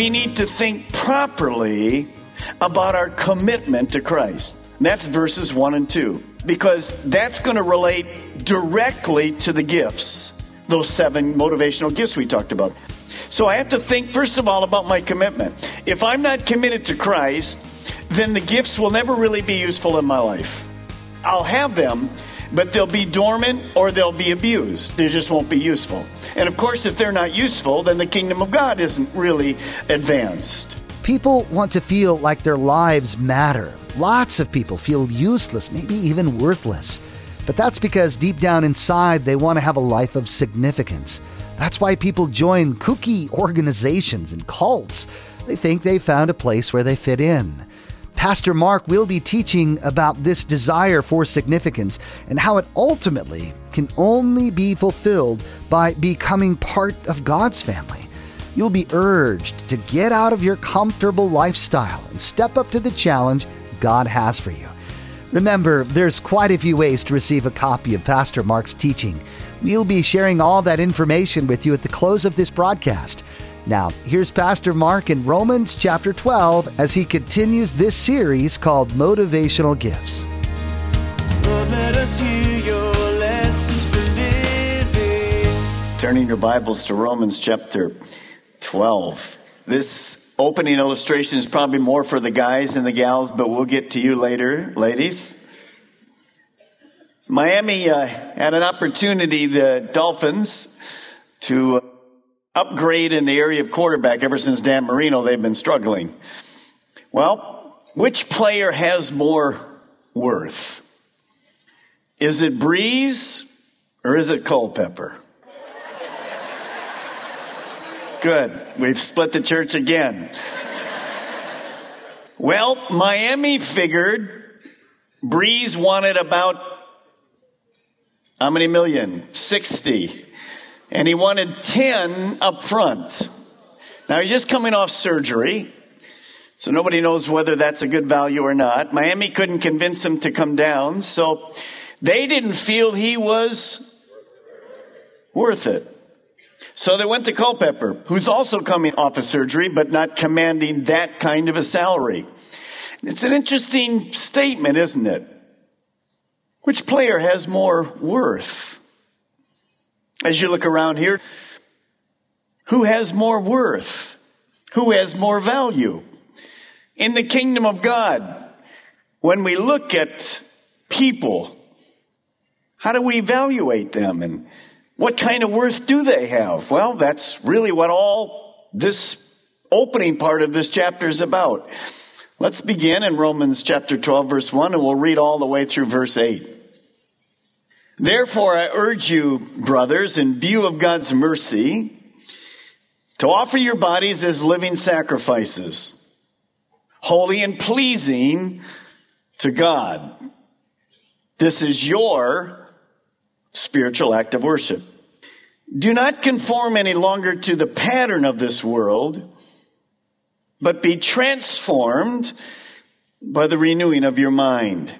We need to think properly about our commitment to Christ. And that's verses 1 and 2. Because that's going to relate directly to the gifts, those seven motivational gifts we talked about. So I have to think, first of all, about my commitment. If I'm not committed to Christ, then the gifts will never really be useful in my life. I'll have them, but they'll be dormant or they'll be abused. They just won't be useful. And of course, if they're not useful, then the kingdom of God isn't really advanced. People want to feel like their lives matter. Lots of people feel useless, maybe even worthless. But that's because deep down inside, they want to have a life of significance. That's why people join kooky organizations and cults. They think they found a place where they fit in. Pastor Mark will be teaching about this desire for significance and how it ultimately can only be fulfilled by becoming part of God's family. You'll be urged to get out of your comfortable lifestyle and step up to the challenge God has for you. Remember, there's quite a few ways to receive a copy of Pastor Mark's teaching. We'll be sharing all that information with you at the close of this broadcast. Now, here's Pastor Mark in Romans chapter 12 as he continues this series called Motivational Gifts. Lord, let us hear your lessons for living. Turning your Bibles to Romans chapter 12. This opening illustration is probably more for the guys and the gals, but we'll get to you later, ladies. Miami uh, had an opportunity, the Dolphins, to upgrade in the area of quarterback. Ever since Dan Marino, they've been struggling. Well, which player has more worth? Is it Brees or is it Culpepper? Good. We've split the church again. Well, Miami figured Brees wanted about how many million? 60. And he wanted 10 up front. Now he's just coming off surgery. So nobody knows whether that's a good value or not. Miami couldn't convince him to come down. So they didn't feel he was worth it. So they went to Culpepper, who's also coming off of surgery, but not commanding that kind of a salary. It's an interesting statement, isn't it? Which player has more worth? As you look around here, who has more worth? Who has more value? In the kingdom of God, when we look at people, how do we evaluate them and what kind of worth do they have? Well, that's really what all this opening part of this chapter is about. Let's begin in Romans chapter 12 verse 1 and we'll read all the way through verse 8. Therefore I urge you, brothers, in view of God's mercy, to offer your bodies as living sacrifices, holy and pleasing to God. This is your spiritual act of worship. Do not conform any longer to the pattern of this world, but be transformed by the renewing of your mind.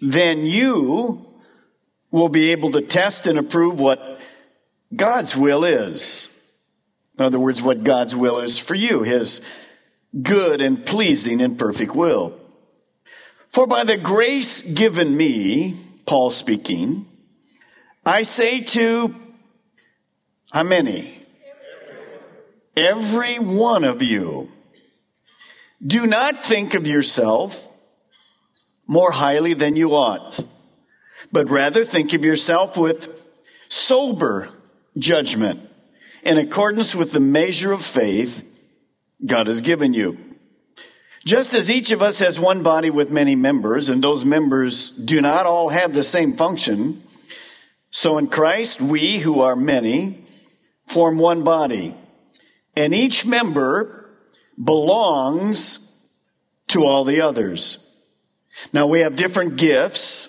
Then you will be able to test and approve what God's will is. In other words, what God's will is for you, His good and pleasing and perfect will. For by the grace given me, Paul speaking, I say to how many? Every one of you. Do not think of yourself more highly than you ought, but rather think of yourself with sober judgment in accordance with the measure of faith God has given you. Just as each of us has one body with many members, and those members do not all have the same function, so in Christ we, who are many, form one body. And each member belongs to all the others. Now we have different gifts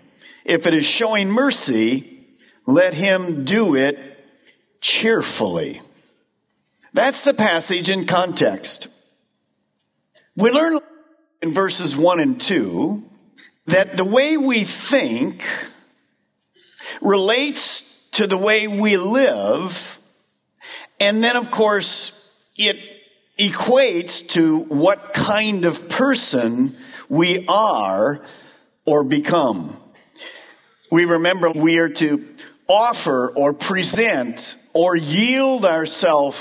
If it is showing mercy, let him do it cheerfully. That's the passage in context. We learn in verses 1 and 2 that the way we think relates to the way we live, and then, of course, it equates to what kind of person we are or become. We remember we are to offer or present or yield ourselves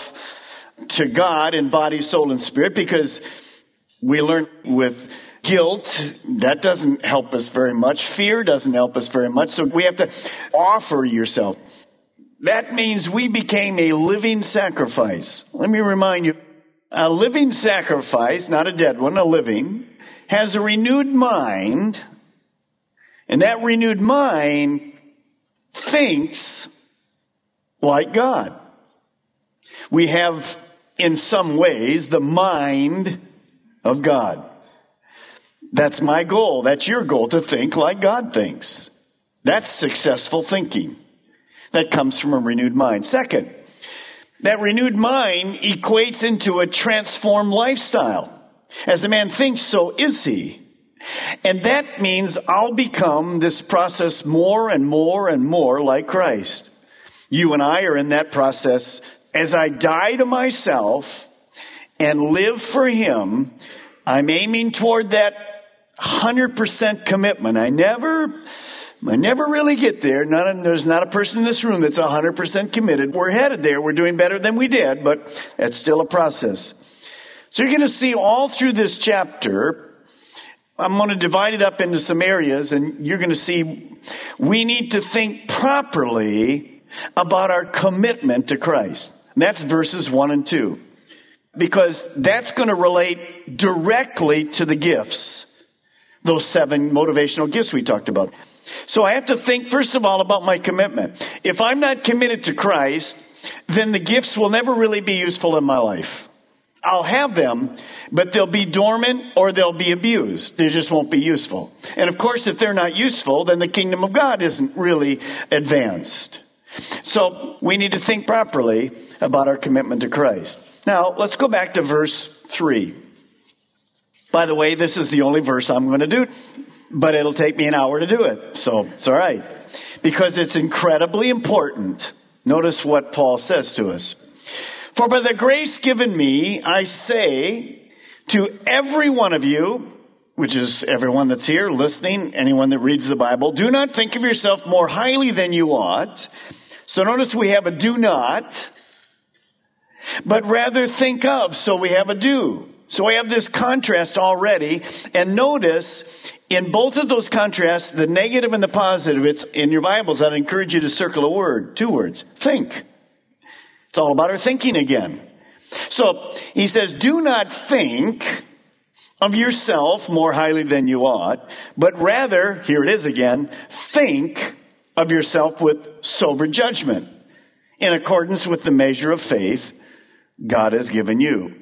to God in body, soul, and spirit because we learn with guilt, that doesn't help us very much. Fear doesn't help us very much. So we have to offer yourself. That means we became a living sacrifice. Let me remind you, a living sacrifice, not a dead one, a living, has a renewed mind, and that renewed mind thinks like God. We have, in some ways, the mind of God. That's my goal. That's your goal to think like God thinks. That's successful thinking. That comes from a renewed mind. Second, that renewed mind equates into a transformed lifestyle. As a man thinks, so is he. And that means I'll become this process more and more and more like Christ. You and I are in that process. As I die to myself and live for Him, I'm aiming toward that 100% commitment. I never, I never really get there. Not, there's not a person in this room that's 100% committed. We're headed there. We're doing better than we did, but that's still a process. So you're going to see all through this chapter, I'm going to divide it up into some areas and you're going to see we need to think properly about our commitment to Christ. And that's verses 1 and 2. Because that's going to relate directly to the gifts. Those seven motivational gifts we talked about. So I have to think first of all about my commitment. If I'm not committed to Christ, then the gifts will never really be useful in my life. I'll have them, but they'll be dormant or they'll be abused. They just won't be useful. And of course, if they're not useful, then the kingdom of God isn't really advanced. So we need to think properly about our commitment to Christ. Now, let's go back to verse 3. By the way, this is the only verse I'm going to do, but it'll take me an hour to do it. So it's all right. Because it's incredibly important. Notice what Paul says to us. For by the grace given me, I say to every one of you, which is everyone that's here listening, anyone that reads the Bible, do not think of yourself more highly than you ought. So notice we have a do not, but rather think of. So we have a do. So we have this contrast already. And notice in both of those contrasts, the negative and the positive, it's in your Bibles. I'd encourage you to circle a word, two words. Think. It's all about our thinking again. So he says, do not think of yourself more highly than you ought, but rather, here it is again, think of yourself with sober judgment in accordance with the measure of faith God has given you.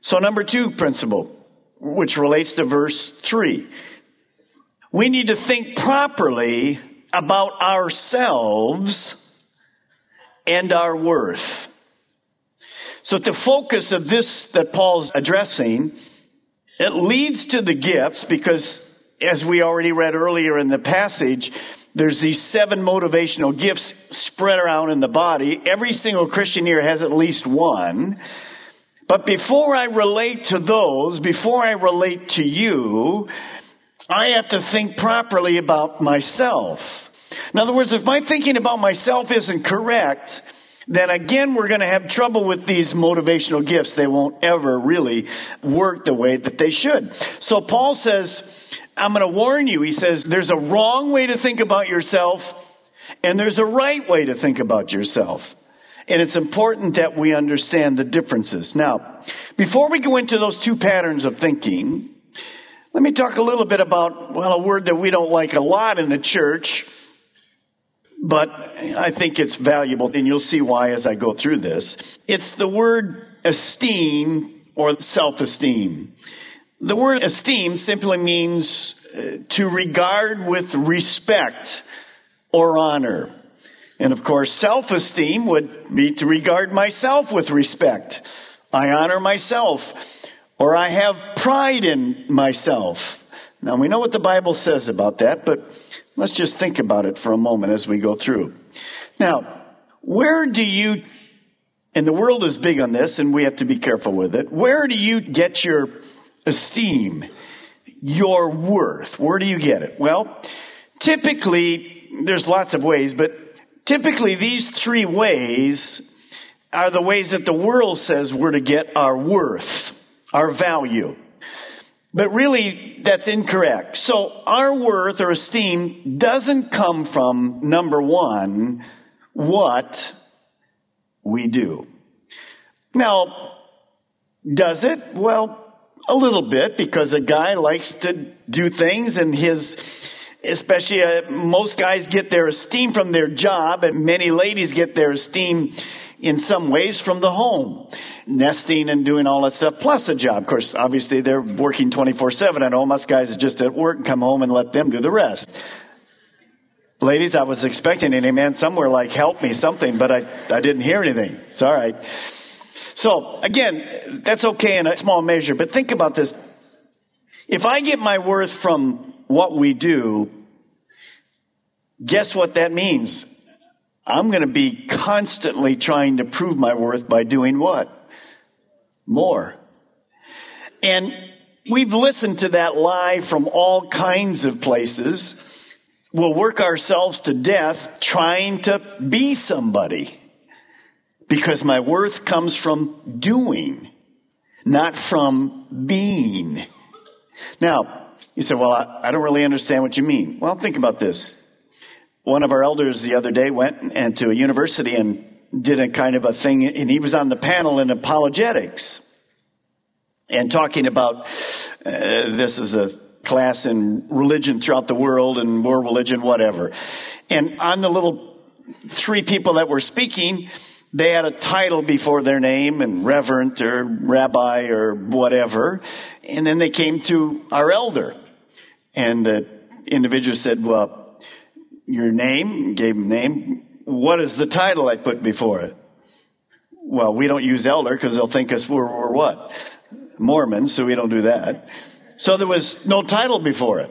So number two principle, which relates to verse three. We need to think properly about ourselves and our worth. So the focus of this that Paul's addressing, it leads to the gifts because as we already read earlier in the passage, there's these seven motivational gifts spread around in the body. Every single Christian here has at least one. But before I relate to those, before I relate to you, I have to think properly about myself. In other words, if my thinking about myself isn't correct, then again we're going to have trouble with these motivational gifts. They won't ever really work the way that they should. So Paul says, I'm going to warn you. He says, there's a wrong way to think about yourself and there's a right way to think about yourself. And it's important that we understand the differences. Now, before we go into those two patterns of thinking, let me talk a little bit about, well, a word that we don't like a lot in the church, but I think it's valuable, and you'll see why as I go through this. It's the word esteem or self-esteem. The word esteem simply means uh, to regard with respect or honor. And of course, self-esteem would be to regard myself with respect. I honor myself, or I have pride in myself. Now we know what the Bible says about that, but let's just think about it for a moment as we go through. Now, where do you, and the world is big on this and we have to be careful with it, where do you get your esteem, your worth? Where do you get it? Well, typically, there's lots of ways, but Typically, these three ways are the ways that the world says we're to get our worth, our value. But really, that's incorrect. So our worth or esteem doesn't come from, number one, what we do. Now, does it? Well, a little bit because a guy likes to do things and his especially uh, most guys get their esteem from their job and many ladies get their esteem in some ways from the home nesting and doing all that stuff plus a job. Of course obviously they're working 24-7 at home. Us guys are just at work and come home and let them do the rest. Ladies i was expecting an amen somewhere like help me something but i, I didn't hear anything. It's all right. So again that's okay in a small measure but think about this. If i get my worth from what we do, guess what that means? I'm going to be constantly trying to prove my worth by doing what? More. And we've listened to that lie from all kinds of places. We'll work ourselves to death trying to be somebody. Because my worth comes from doing, not from being. Now, you say, well, I, I don't really understand what you mean. Well, think about this. One of our elders the other day went and to a university and did a kind of a thing, and he was on the panel in apologetics and talking about uh, this is a class in religion throughout the world and world religion, whatever. And on the little three people that were speaking, they had a title before their name and reverend or rabbi or whatever. And then they came to our elder. And the individual said, well, your name, gave him name. What is the title I put before it? Well, we don't use elder because they'll think us we're, we're what? Mormons, so we don't do that. So there was no title before it.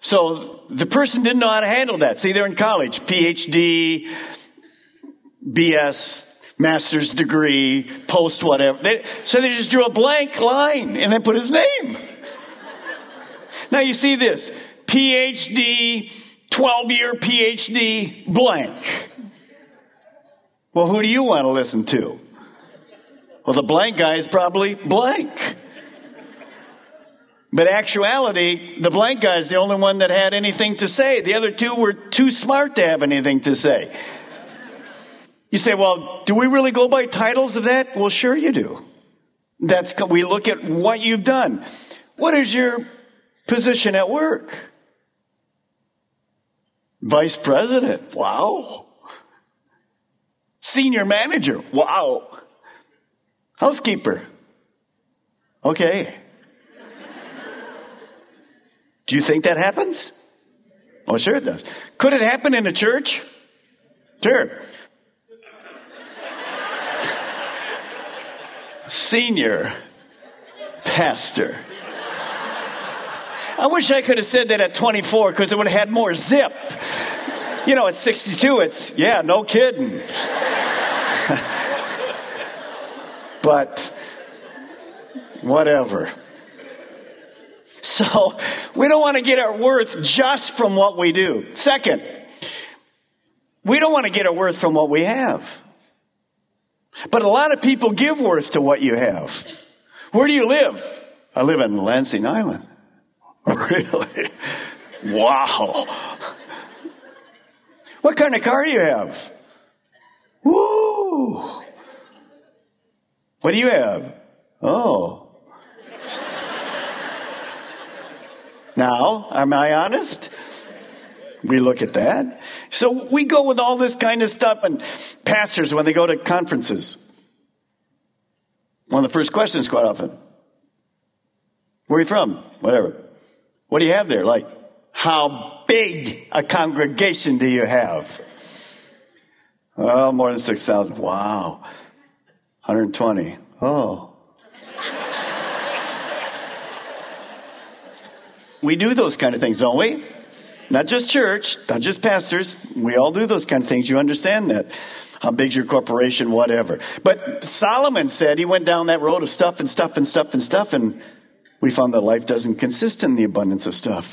So the person didn't know how to handle that. See, they're in college, PhD, BS, master's degree, post whatever. They, so they just drew a blank line and then put his name. Now you see this. PhD, 12 year PhD, blank. Well, who do you want to listen to? Well, the blank guy is probably blank. But actuality, the blank guy is the only one that had anything to say. The other two were too smart to have anything to say. You say, well, do we really go by titles of that? Well, sure you do. That's, we look at what you've done. What is your position at work. Vice president. Wow. Senior manager. Wow. Housekeeper. Okay. Do you think that happens? Oh, sure it does. Could it happen in a church? Sure. Senior pastor. I wish I could have said that at 24 because it would have had more zip. You know, at 62, it's, yeah, no kidding. but whatever. So, we don't want to get our worth just from what we do. Second, we don't want to get our worth from what we have. But a lot of people give worth to what you have. Where do you live? I live in Lansing Island. Really? Wow. What kind of car do you have? Woo! What do you have? Oh. Now, am I honest? We look at that. So we go with all this kind of stuff and pastors when they go to conferences. One of the first questions quite often. Where are you from? Whatever. What do you have there? Like, how big a congregation do you have? Oh, more than 6,000. Wow. 120. Oh. we do those kind of things, don't we? Not just church, not just pastors. We all do those kind of things. You understand that. How big's your corporation, whatever. But Solomon said he went down that road of stuff and stuff and stuff and stuff, and we found that life doesn't consist in the abundance of stuff.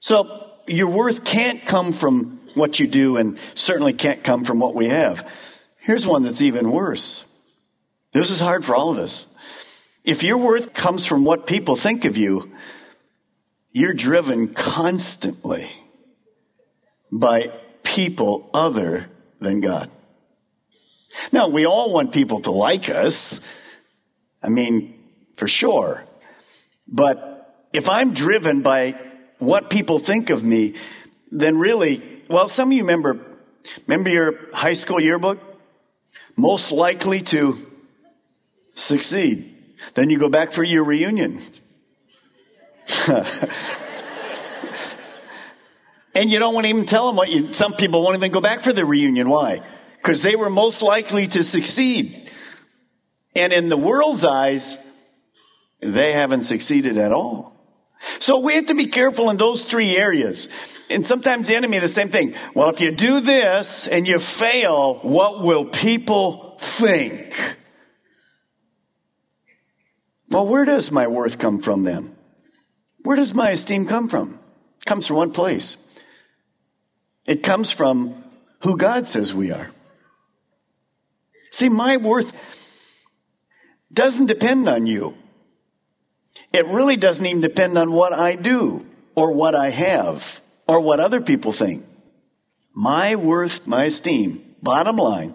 So your worth can't come from what you do and certainly can't come from what we have. Here's one that's even worse. This is hard for all of us. If your worth comes from what people think of you, you're driven constantly by people other than God. Now, we all want people to like us. I mean, for sure. But if I'm driven by what people think of me, then really, well, some of you remember, remember your high school yearbook? Most likely to succeed. Then you go back for your reunion. and you don't want to even tell them what you, some people won't even go back for the reunion. Why? Because they were most likely to succeed. And in the world's eyes, they haven't succeeded at all. So we have to be careful in those three areas. And sometimes the enemy, the same thing. Well, if you do this and you fail, what will people think? Well, where does my worth come from then? Where does my esteem come from? It comes from one place. It comes from who God says we are. See, my worth doesn't depend on you. It really doesn't even depend on what I do or what I have or what other people think. My worth, my esteem, bottom line,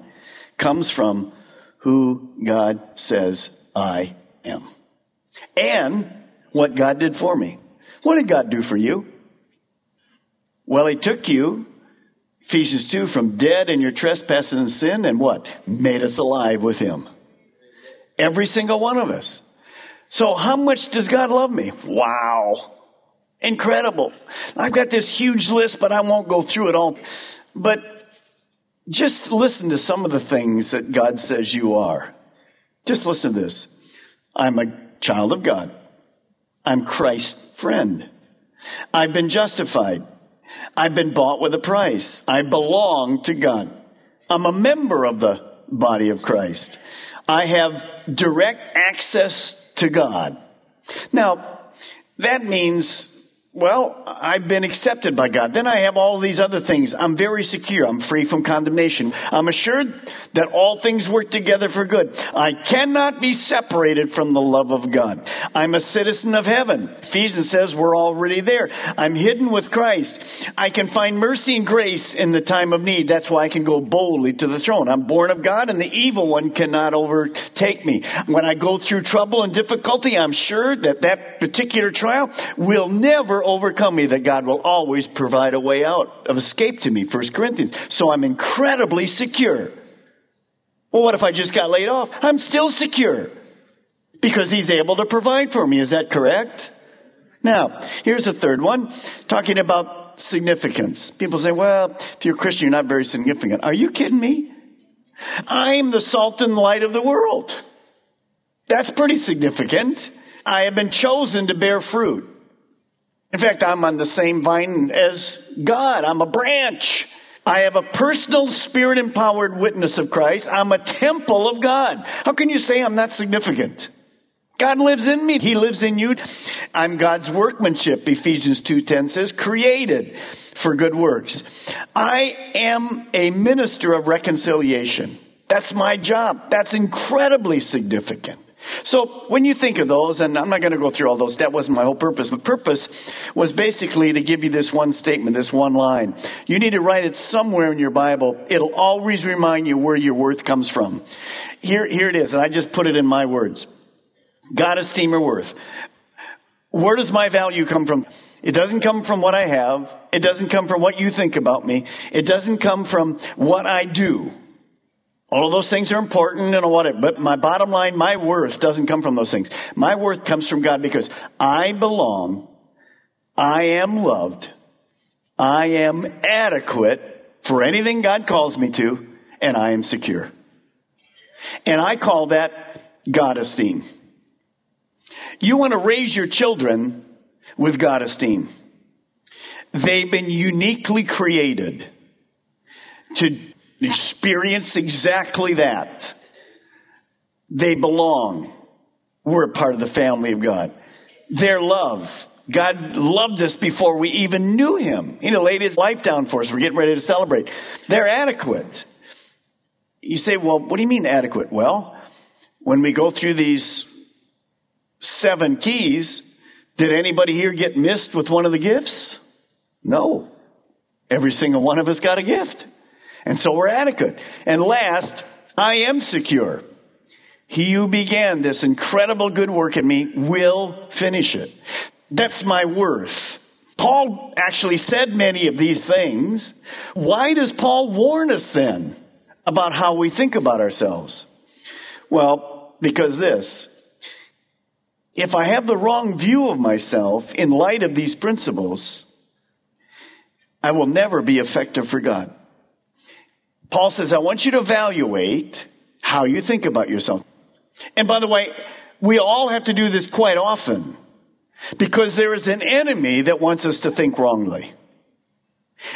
comes from who God says I am. And what God did for me. What did God do for you? Well, He took you, Ephesians 2, from dead in your trespasses and sin and what? Made us alive with Him. Every single one of us. So how much does God love me? Wow. Incredible. I've got this huge list, but I won't go through it all. But just listen to some of the things that God says you are. Just listen to this. I'm a child of God. I'm Christ's friend. I've been justified. I've been bought with a price. I belong to God. I'm a member of the body of Christ. I have direct access to God. Now, that means well, I've been accepted by God. Then I have all these other things. I'm very secure. I'm free from condemnation. I'm assured that all things work together for good. I cannot be separated from the love of God. I'm a citizen of heaven. Ephesians says we're already there. I'm hidden with Christ. I can find mercy and grace in the time of need. That's why I can go boldly to the throne. I'm born of God and the evil one cannot overtake me. When I go through trouble and difficulty, I'm sure that that particular trial will never overcome me that God will always provide a way out of escape to me, 1 Corinthians. So I'm incredibly secure. Well, what if I just got laid off? I'm still secure because he's able to provide for me. Is that correct? Now, here's the third one, talking about significance. People say, well, if you're a Christian, you're not very significant. Are you kidding me? I'm the salt and light of the world. That's pretty significant. I have been chosen to bear fruit. In fact, I'm on the same vine as God. I'm a branch. I have a personal spirit empowered witness of Christ. I'm a temple of God. How can you say I'm not significant? God lives in me. He lives in you. I'm God's workmanship, Ephesians 2.10 says, created for good works. I am a minister of reconciliation. That's my job. That's incredibly significant. So when you think of those, and I'm not going to go through all those, that wasn't my whole purpose. The purpose was basically to give you this one statement, this one line. You need to write it somewhere in your Bible. It'll always remind you where your worth comes from. Here, here it is, and I just put it in my words. God esteem or worth. Where does my value come from? It doesn't come from what I have. It doesn't come from what you think about me. It doesn't come from what I do. All of those things are important and whatever, but my bottom line, my worth doesn't come from those things. My worth comes from God because I belong, I am loved, I am adequate for anything God calls me to, and I am secure. And I call that God esteem. You want to raise your children with God esteem. They've been uniquely created to experience exactly that. They belong. We're a part of the family of God. Their love. God loved us before we even knew Him. He laid His life down for us. We're getting ready to celebrate. They're adequate. You say, well, what do you mean adequate? Well, when we go through these seven keys, did anybody here get missed with one of the gifts? No. Every single one of us got a gift. And so we're adequate. And last, I am secure. He who began this incredible good work in me will finish it. That's my worth. Paul actually said many of these things. Why does Paul warn us then about how we think about ourselves? Well, because this. If I have the wrong view of myself in light of these principles, I will never be effective for God. Paul says, I want you to evaluate how you think about yourself. And by the way, we all have to do this quite often because there is an enemy that wants us to think wrongly.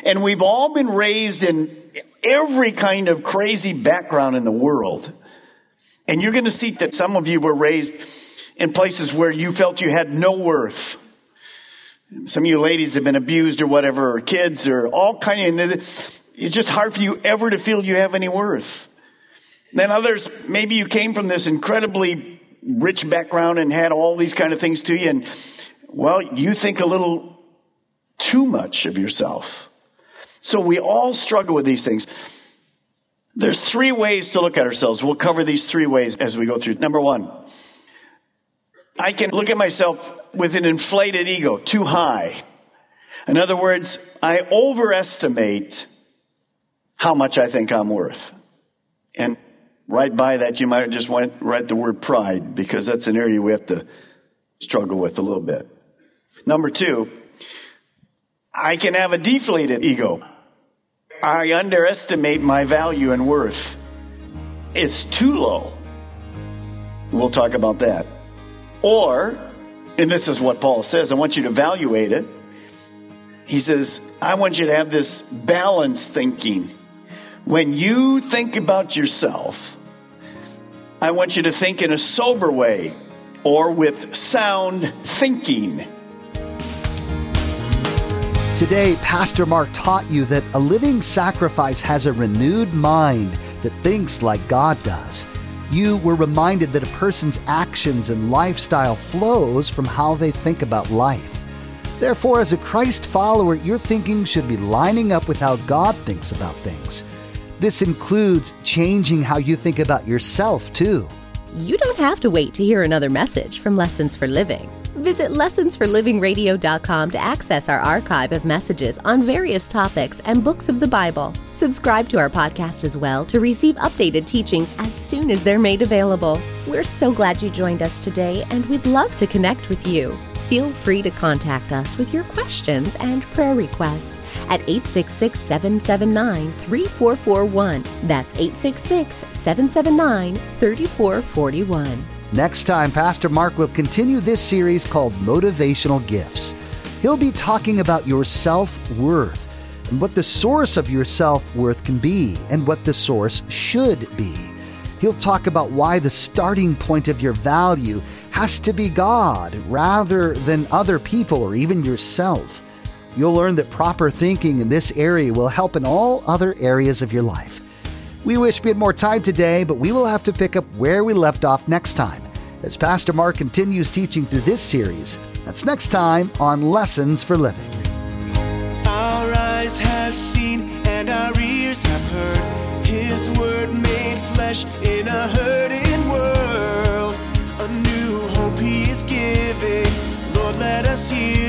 And we've all been raised in every kind of crazy background in the world. And you're going to see that some of you were raised in places where you felt you had no worth. Some of you ladies have been abused or whatever, or kids or all kind of, it's just hard for you ever to feel you have any worth. Then others, maybe you came from this incredibly rich background and had all these kind of things to you and, well, you think a little too much of yourself. So we all struggle with these things. There's three ways to look at ourselves. We'll cover these three ways as we go through. Number one, I can look at myself with an inflated ego, too high. In other words, I overestimate how much I think I'm worth. And right by that, you might just want to write the word pride because that's an area we have to struggle with a little bit. Number two, I can have a deflated ego. I underestimate my value and worth. It's too low. We'll talk about that. Or, and this is what Paul says, I want you to evaluate it. He says, I want you to have this balanced thinking. When you think about yourself, I want you to think in a sober way or with sound thinking. Today, Pastor Mark taught you that a living sacrifice has a renewed mind that thinks like God does. You were reminded that a person's actions and lifestyle flows from how they think about life. Therefore, as a Christ follower, your thinking should be lining up with how God thinks about things. This includes changing how you think about yourself, too. You don't have to wait to hear another message from Lessons for Living. Visit lessonsforlivingradio.com to access our archive of messages on various topics and books of the Bible. Subscribe to our podcast as well to receive updated teachings as soon as they're made available. We're so glad you joined us today, and we'd love to connect with you. Feel free to contact us with your questions and prayer requests at 866 779 3441. That's 866 779 3441. Next time, Pastor Mark will continue this series called Motivational Gifts. He'll be talking about your self worth and what the source of your self worth can be and what the source should be. He'll talk about why the starting point of your value has to be God rather than other people or even yourself. You'll learn that proper thinking in this area will help in all other areas of your life. We wish we had more time today, but we will have to pick up where we left off next time as Pastor Mark continues teaching through this series. That's next time on Lessons for Living. Our eyes have seen and our ears have heard His word made flesh in a hurting you.